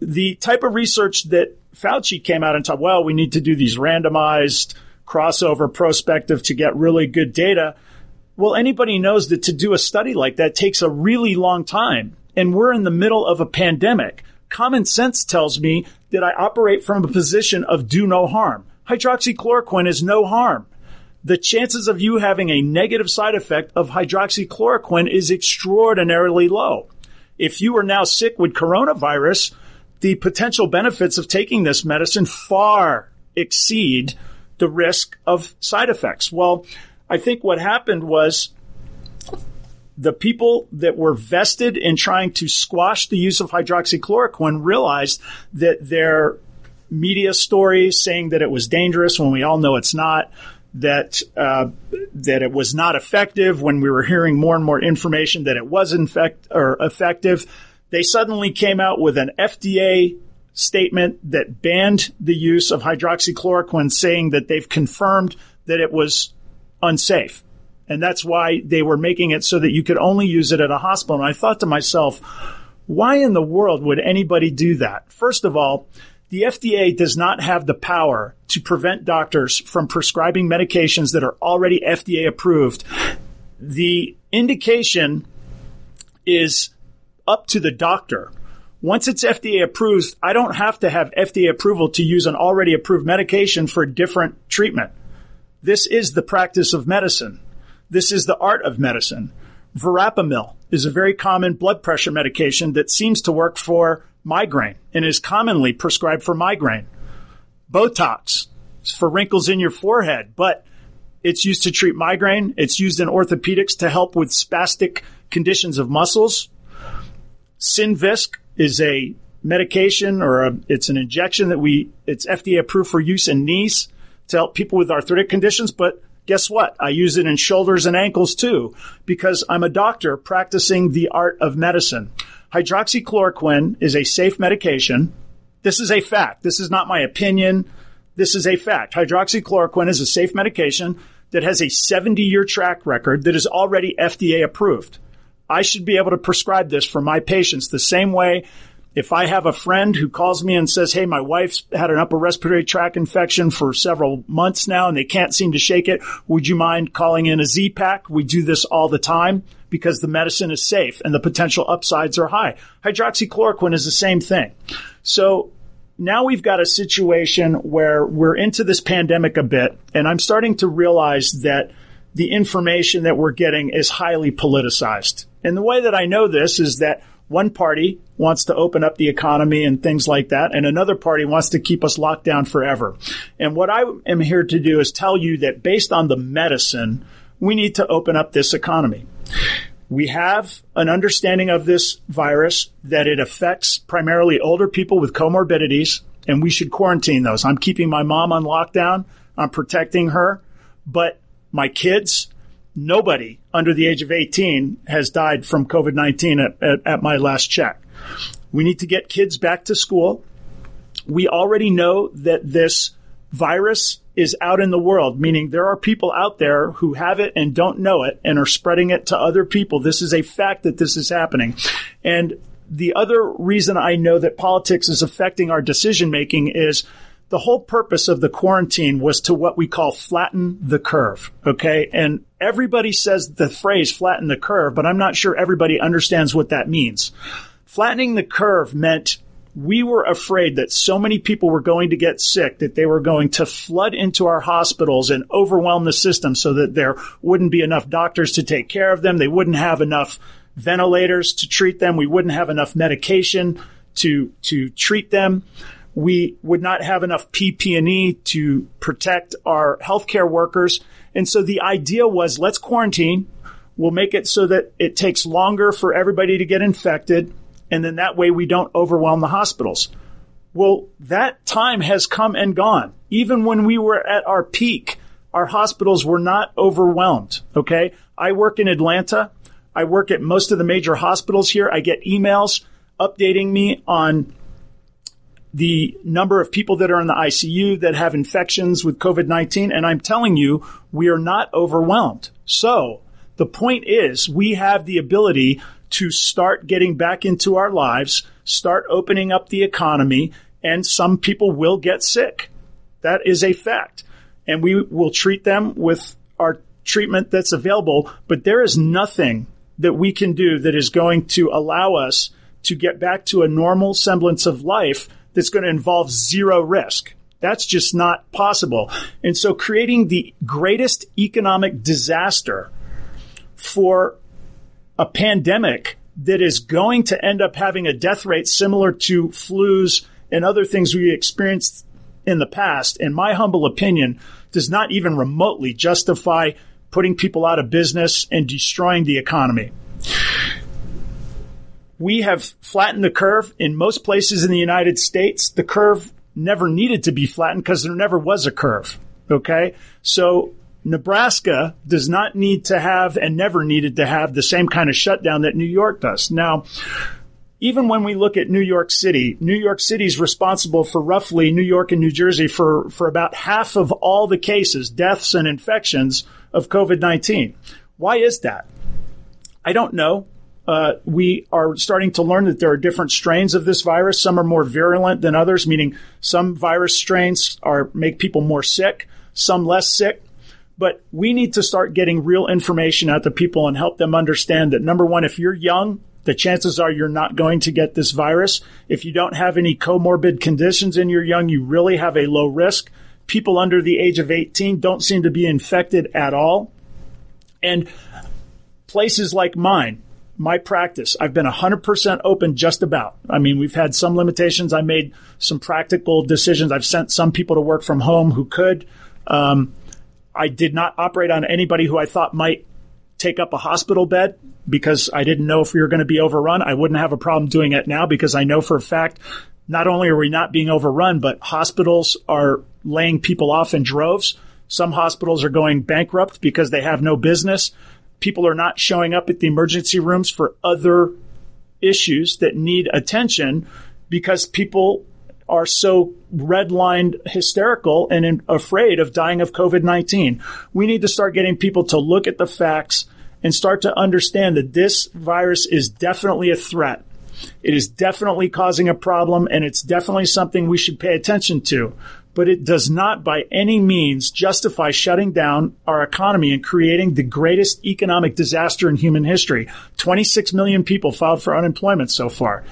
the type of research that Fauci came out and said, well, we need to do these randomized crossover prospective to get really good data. Well, anybody knows that to do a study like that takes a really long time. And we're in the middle of a pandemic. Common sense tells me that I operate from a position of do no harm. Hydroxychloroquine is no harm. The chances of you having a negative side effect of hydroxychloroquine is extraordinarily low. If you are now sick with coronavirus, the potential benefits of taking this medicine far exceed the risk of side effects. Well, I think what happened was the people that were vested in trying to squash the use of hydroxychloroquine realized that their media stories saying that it was dangerous when we all know it's not, that uh, that it was not effective when we were hearing more and more information that it was infect or effective, they suddenly came out with an FDA statement that banned the use of hydroxychloroquine, saying that they've confirmed that it was unsafe. And that's why they were making it so that you could only use it at a hospital. And I thought to myself, why in the world would anybody do that? First of all, the FDA does not have the power to prevent doctors from prescribing medications that are already FDA approved. The indication is up to the doctor. Once it's FDA approved, I don't have to have FDA approval to use an already approved medication for a different treatment. This is the practice of medicine. This is the art of medicine. Verapamil is a very common blood pressure medication that seems to work for migraine and is commonly prescribed for migraine. Botox is for wrinkles in your forehead, but it's used to treat migraine. It's used in orthopedics to help with spastic conditions of muscles. Synvisc is a medication or a, it's an injection that we, it's FDA approved for use in knees to help people with arthritic conditions, but guess what? I use it in shoulders and ankles too because I'm a doctor practicing the art of medicine. Hydroxychloroquine is a safe medication. This is a fact. This is not my opinion. This is a fact. Hydroxychloroquine is a safe medication that has a 70 year track record that is already FDA approved. I should be able to prescribe this for my patients the same way if I have a friend who calls me and says, Hey, my wife's had an upper respiratory tract infection for several months now and they can't seem to shake it. Would you mind calling in a Z pack? We do this all the time because the medicine is safe and the potential upsides are high. Hydroxychloroquine is the same thing. So now we've got a situation where we're into this pandemic a bit and I'm starting to realize that the information that we're getting is highly politicized. And the way that I know this is that one party wants to open up the economy and things like that, and another party wants to keep us locked down forever. And what I am here to do is tell you that based on the medicine, we need to open up this economy. We have an understanding of this virus that it affects primarily older people with comorbidities, and we should quarantine those. I'm keeping my mom on lockdown. I'm protecting her, but my kids, nobody under the age of 18 has died from COVID-19 at, at, at, my last check. We need to get kids back to school. We already know that this virus is out in the world, meaning there are people out there who have it and don't know it and are spreading it to other people. This is a fact that this is happening. And the other reason I know that politics is affecting our decision making is the whole purpose of the quarantine was to what we call flatten the curve. Okay. And everybody says the phrase flatten the curve, but I'm not sure everybody understands what that means. Flattening the curve meant we were afraid that so many people were going to get sick that they were going to flood into our hospitals and overwhelm the system so that there wouldn't be enough doctors to take care of them. They wouldn't have enough ventilators to treat them. We wouldn't have enough medication to, to treat them we would not have enough PPE to protect our healthcare workers. And so the idea was let's quarantine. We'll make it so that it takes longer for everybody to get infected. And then that way we don't overwhelm the hospitals. Well, that time has come and gone. Even when we were at our peak, our hospitals were not overwhelmed. Okay. I work in Atlanta. I work at most of the major hospitals here. I get emails updating me on the number of people that are in the ICU that have infections with COVID-19. And I'm telling you, we are not overwhelmed. So the point is we have the ability to start getting back into our lives, start opening up the economy, and some people will get sick. That is a fact. And we will treat them with our treatment that's available, but there is nothing that we can do that is going to allow us to get back to a normal semblance of life that's going to involve zero risk. That's just not possible. And so creating the greatest economic disaster for a pandemic that is going to end up having a death rate similar to flus and other things we experienced in the past, in my humble opinion, does not even remotely justify putting people out of business and destroying the economy. We have flattened the curve in most places in the United States. The curve never needed to be flattened because there never was a curve. Okay. So Nebraska does not need to have and never needed to have the same kind of shutdown that New York does. Now, even when we look at New York City, New York City is responsible for roughly New York and New Jersey for, for about half of all the cases, deaths and infections of COVID-19. Why is that? I don't know. Uh, we are starting to learn that there are different strains of this virus. Some are more virulent than others, meaning some virus strains are make people more sick, some less sick. But we need to start getting real information out to people and help them understand that number one, if you're young, the chances are you're not going to get this virus. If you don't have any comorbid conditions and you're young, you really have a low risk. People under the age of 18 don't seem to be infected at all. And places like mine, my practice, I've been 100% open just about. I mean, we've had some limitations. I made some practical decisions. I've sent some people to work from home who could. Um, I did not operate on anybody who I thought might take up a hospital bed because I didn't know if we were going to be overrun. I wouldn't have a problem doing it now because I know for a fact not only are we not being overrun, but hospitals are laying people off in droves. Some hospitals are going bankrupt because they have no business people are not showing up at the emergency rooms for other issues that need attention because people are so redlined hysterical and in, afraid of dying of COVID-19. We need to start getting people to look at the facts and start to understand that this virus is definitely a threat. It is definitely causing a problem and it's definitely something we should pay attention to but it does not by any means justify shutting down our economy and creating the greatest economic disaster in human history. 26 million people filed for unemployment so far.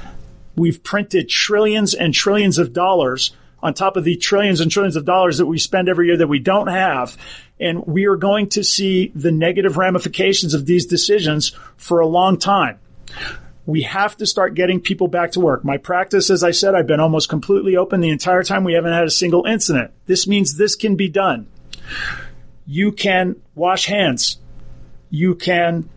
We've printed trillions and trillions of dollars on top of the trillions and trillions of dollars that we spend every year that we don't have. And we are going to see the negative ramifications of these decisions for a long time we have to start getting people back to work. My practice, as I said, I've been almost completely open the entire time. We haven't had a single incident. This means this can be done. You can wash hands. You can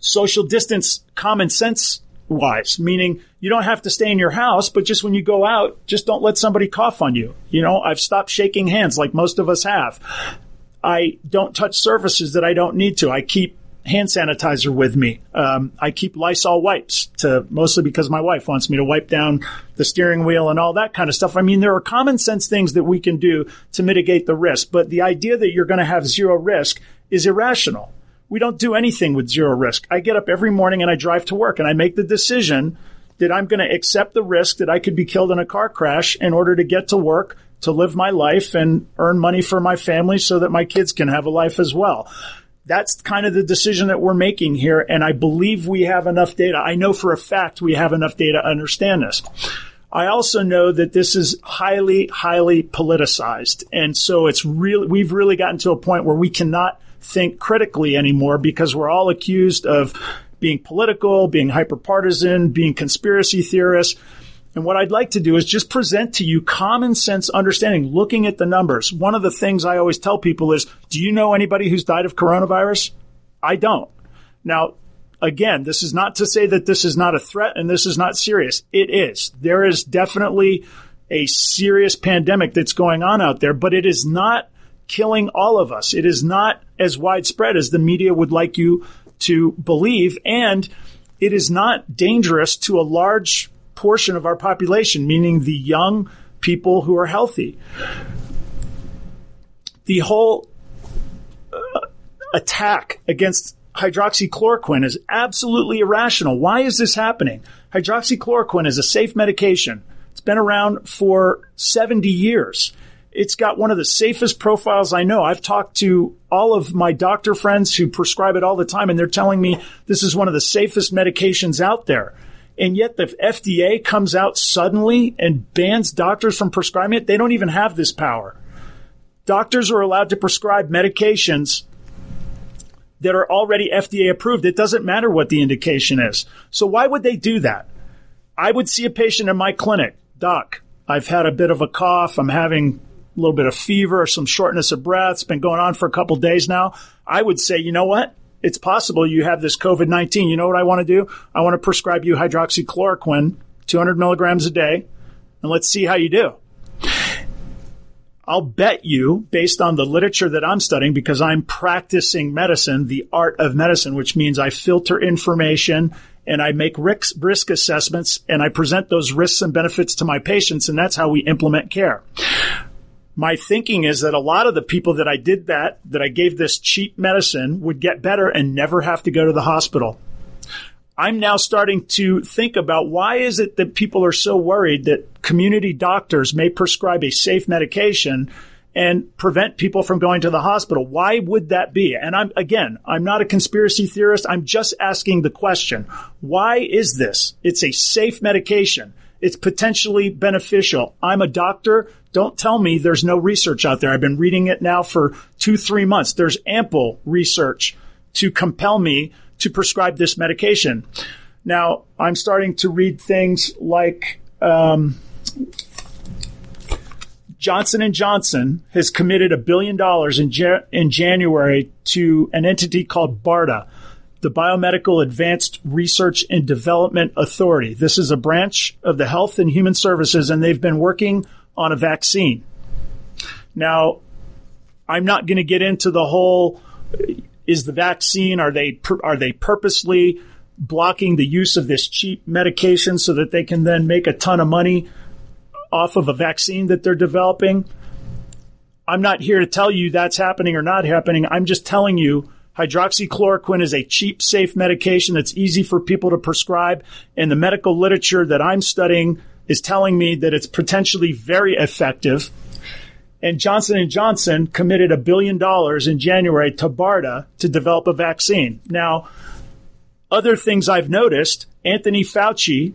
social distance common sense wise, meaning you don't have to stay in your house, but just when you go out, just don't let somebody cough on you. You know, I've stopped shaking hands like most of us have. I don't touch surfaces that I don't need to. I keep hand sanitizer with me. Um, I keep Lysol wipes to mostly because my wife wants me to wipe down the steering wheel and all that kind of stuff. I mean, there are common sense things that we can do to mitigate the risk, but the idea that you're going to have zero risk is irrational. We don't do anything with zero risk. I get up every morning and I drive to work and I make the decision that I'm going to accept the risk that I could be killed in a car crash in order to get to work, to live my life and earn money for my family so that my kids can have a life as well that's kind of the decision that we're making here. And I believe we have enough data. I know for a fact we have enough data to understand this. I also know that this is highly, highly politicized. And so it's really, we've really gotten to a point where we cannot think critically anymore because we're all accused of being political, being hyperpartisan, being conspiracy theorists. And what I'd like to do is just present to you common sense understanding, looking at the numbers. One of the things I always tell people is, do you know anybody who's died of coronavirus? I don't. Now, again, this is not to say that this is not a threat and this is not serious. It is. There is definitely a serious pandemic that's going on out there, but it is not killing all of us. It is not as widespread as the media would like you to believe. And it is not dangerous to a large portion of our population, meaning the young people who are healthy. The whole uh, attack against hydroxychloroquine is absolutely irrational. Why is this happening? Hydroxychloroquine is a safe medication. It's been around for 70 years. It's got one of the safest profiles I know. I've talked to all of my doctor friends who prescribe it all the time, and they're telling me this is one of the safest medications out there. And yet the FDA comes out suddenly and bans doctors from prescribing it. They don't even have this power. Doctors are allowed to prescribe medications that are already FDA approved. It doesn't matter what the indication is. So why would they do that? I would see a patient in my clinic. Doc, I've had a bit of a cough. I'm having a little bit of fever, some shortness of breath. It's been going on for a couple days now. I would say, you know what? It's possible you have this COVID 19. You know what I want to do? I want to prescribe you hydroxychloroquine, 200 milligrams a day, and let's see how you do. I'll bet you, based on the literature that I'm studying, because I'm practicing medicine, the art of medicine, which means I filter information and I make risk, risk assessments and I present those risks and benefits to my patients, and that's how we implement care. My thinking is that a lot of the people that I did that, that I gave this cheap medicine, would get better and never have to go to the hospital. I'm now starting to think about why is it that people are so worried that community doctors may prescribe a safe medication and prevent people from going to the hospital. Why would that be? And I'm, again, I'm not a conspiracy theorist. I'm just asking the question. Why is this? It's a safe medication. It's potentially beneficial. I'm a doctor. Don't tell me there's no research out there. I've been reading it now for two, three months. There's ample research to compel me to prescribe this medication. Now, I'm starting to read things like um, Johnson and Johnson has committed a billion dollars in, in January to an entity called BARDA, the Biomedical Advanced Research and Development Authority. This is a branch of the Health and Human Services, and they've been working on a vaccine. Now, I'm not going to get into the whole is the vaccine are they are they purposely blocking the use of this cheap medication so that they can then make a ton of money off of a vaccine that they're developing? I'm not here to tell you that's happening or not happening. I'm just telling you hydroxychloroquine is a cheap, safe medication that's easy for people to prescribe. And the medical literature that I'm studying is telling me that it's potentially very effective and Johnson Johnson committed a billion dollars in January to BARDA to develop a vaccine. Now, other things I've noticed, Anthony Fauci,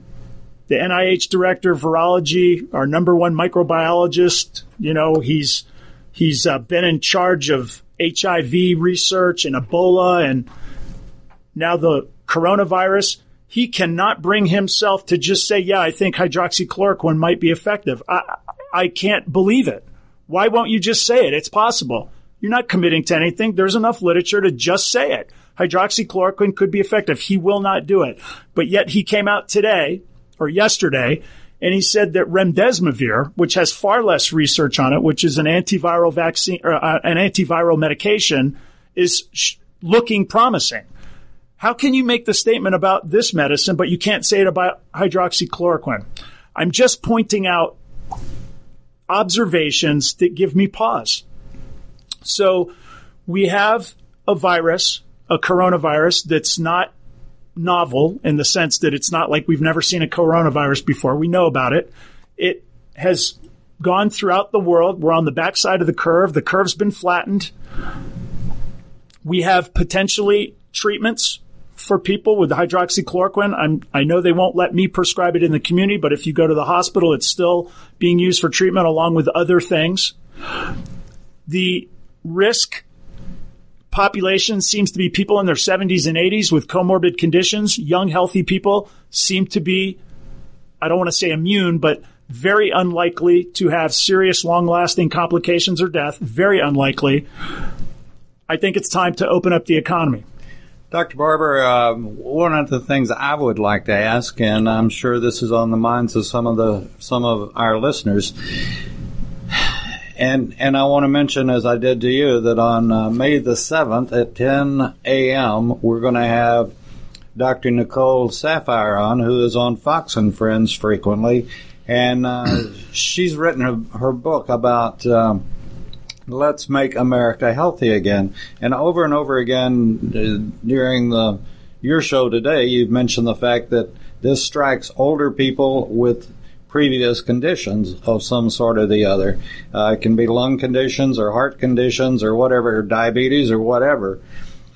the NIH director of virology, our number one microbiologist, you know, he's he's uh, been in charge of HIV research and Ebola and now the coronavirus. He cannot bring himself to just say, "Yeah, I think hydroxychloroquine might be effective." I I can't believe it. Why won't you just say it? It's possible. You're not committing to anything. There's enough literature to just say it. Hydroxychloroquine could be effective. He will not do it. But yet he came out today or yesterday and he said that remdesivir, which has far less research on it, which is an antiviral vaccine or uh, an antiviral medication, is sh- looking promising. How can you make the statement about this medicine, but you can't say it about hydroxychloroquine? I'm just pointing out observations that give me pause. So we have a virus, a coronavirus that's not novel in the sense that it's not like we've never seen a coronavirus before. We know about it. It has gone throughout the world. We're on the backside of the curve. The curve's been flattened. We have potentially treatments for people with hydroxychloroquine. I'm, I know they won't let me prescribe it in the community, but if you go to the hospital, it's still being used for treatment along with other things. The risk population seems to be people in their 70s and 80s with comorbid conditions. Young, healthy people seem to be, I don't want to say immune, but very unlikely to have serious, long lasting complications or death. Very unlikely. I think it's time to open up the economy. Dr. Barbour, uh, one of the things I would like to ask, and I'm sure this is on the minds of some of the some of our listeners, and and I want to mention, as I did to you, that on uh, May the seventh at 10 a.m. we're going to have Dr. Nicole Saphier on, who is on Fox and Friends frequently, and uh, she's written her, her book about. Um, let's make America healthy again. And over and over again uh, during the your show today, you've mentioned the fact that this strikes older people with previous conditions of some sort or the other. Uh, it can be lung conditions or heart conditions or whatever, diabetes or whatever.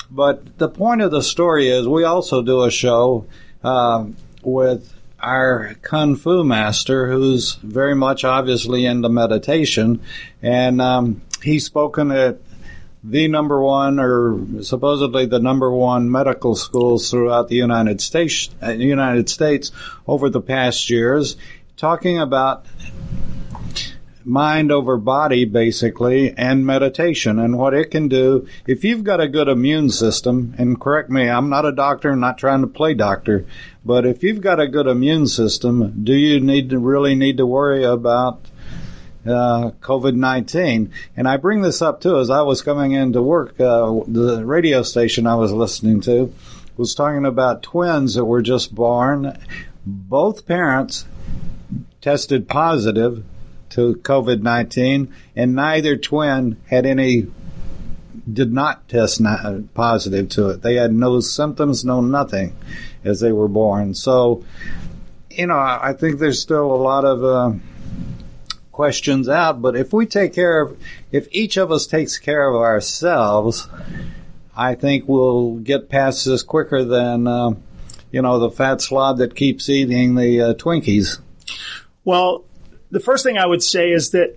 But the point of the story is we also do a show uh, with our kung fu master, who's very much obviously into meditation, and um, he's spoken at the number one, or supposedly the number one medical schools throughout the United States, uh, United States over the past years, talking about mind over body basically and meditation and what it can do. If you've got a good immune system and correct me i'm not a doctor I'm not trying to play doctor but if you've got a good immune system do you need to really need to worry about uh, covid-19 and i bring this up too as i was coming into work uh, the radio station i was listening to was talking about twins that were just born. Both parents tested positive to COVID 19, and neither twin had any, did not test positive to it. They had no symptoms, no nothing as they were born. So, you know, I think there's still a lot of uh, questions out, but if we take care of, if each of us takes care of ourselves, I think we'll get past this quicker than, uh, you know, the fat slob that keeps eating the uh, Twinkies. Well, the first thing I would say is that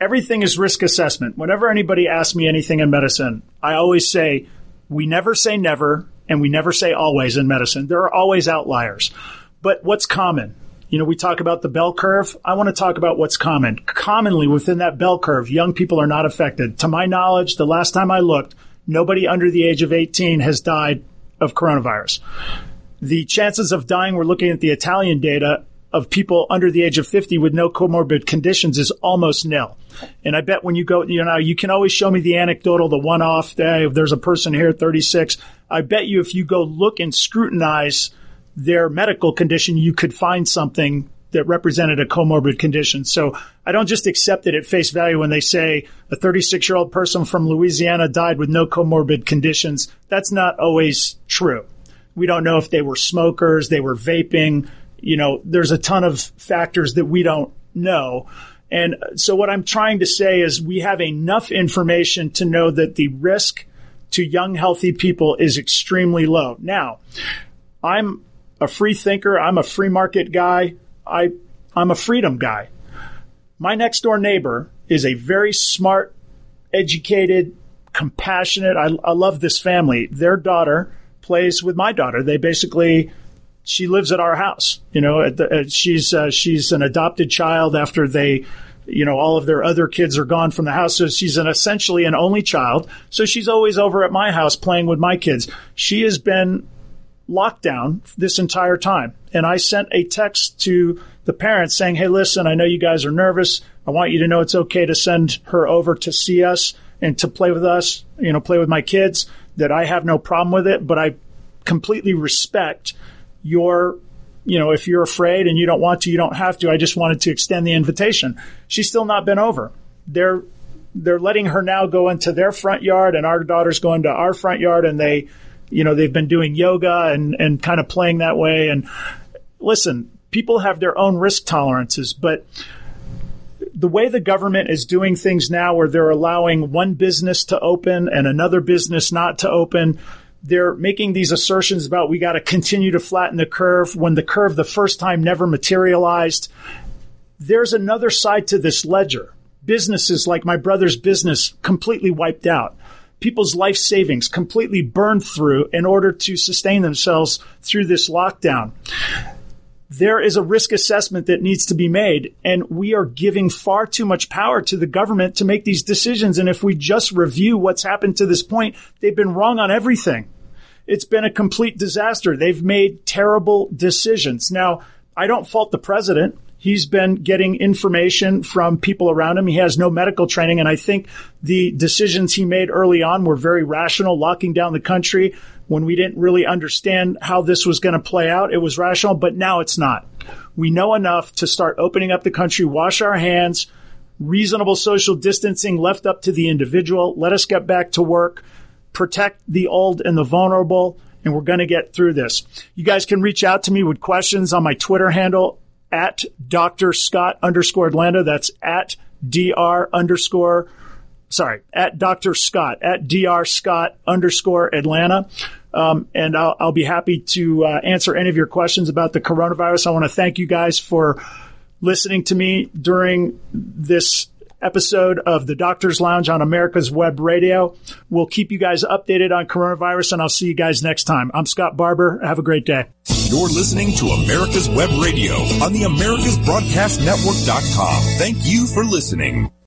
everything is risk assessment. Whenever anybody asks me anything in medicine, I always say, we never say never and we never say always in medicine. There are always outliers. But what's common? You know, we talk about the bell curve. I want to talk about what's common. Commonly within that bell curve, young people are not affected. To my knowledge, the last time I looked, nobody under the age of 18 has died of coronavirus. The chances of dying, we're looking at the Italian data, of people under the age of 50 with no comorbid conditions is almost nil. And I bet when you go, you know, you can always show me the anecdotal, the one off, hey, if there's a person here 36. I bet you if you go look and scrutinize their medical condition, you could find something that represented a comorbid condition. So I don't just accept it at face value when they say a 36 year old person from Louisiana died with no comorbid conditions. That's not always true. We don't know if they were smokers, they were vaping, you know, there's a ton of factors that we don't know. And so what I'm trying to say is we have enough information to know that the risk to young, healthy people is extremely low. Now, I'm a free thinker. I'm a free market guy. I, I'm a freedom guy. My next door neighbor is a very smart, educated, compassionate. I, I love this family. Their daughter plays with my daughter. They basically she lives at our house. You know, she's uh, she's an adopted child after they, you know, all of their other kids are gone from the house. So she's an essentially an only child. So she's always over at my house playing with my kids. She has been locked down this entire time. And I sent a text to the parents saying, "Hey, listen, I know you guys are nervous. I want you to know it's okay to send her over to see us and to play with us. You know, play with my kids. That I have no problem with it, but I completely respect." Your you know, if you're afraid and you don't want to, you don't have to. I just wanted to extend the invitation. She's still not been over. They're they're letting her now go into their front yard and our daughter's going to our front yard and they you know, they've been doing yoga and and kind of playing that way and listen, people have their own risk tolerances, but the way the government is doing things now where they're allowing one business to open and another business not to open, they're making these assertions about we got to continue to flatten the curve when the curve the first time never materialized. There's another side to this ledger. Businesses like my brother's business completely wiped out. People's life savings completely burned through in order to sustain themselves through this lockdown. There is a risk assessment that needs to be made, and we are giving far too much power to the government to make these decisions. And if we just review what's happened to this point, they've been wrong on everything. It's been a complete disaster. They've made terrible decisions. Now, I don't fault the president. He's been getting information from people around him. He has no medical training. And I think the decisions he made early on were very rational, locking down the country when we didn't really understand how this was going to play out. It was rational, but now it's not. We know enough to start opening up the country, wash our hands, reasonable social distancing left up to the individual. Let us get back to work, protect the old and the vulnerable, and we're going to get through this. You guys can reach out to me with questions on my Twitter handle at Dr. Scott underscore Atlanta. That's at Dr. underscore, sorry, at Dr. Scott, at Dr. Scott underscore Atlanta. Um, and I'll, I'll, be happy to uh, answer any of your questions about the coronavirus. I want to thank you guys for listening to me during this episode of the Doctor's Lounge on America's Web Radio. We'll keep you guys updated on coronavirus, and I'll see you guys next time. I'm Scott Barbour. Have a great day. You're listening to America's Web Radio on the AmericasBroadcastNetwork.com. Thank you for listening.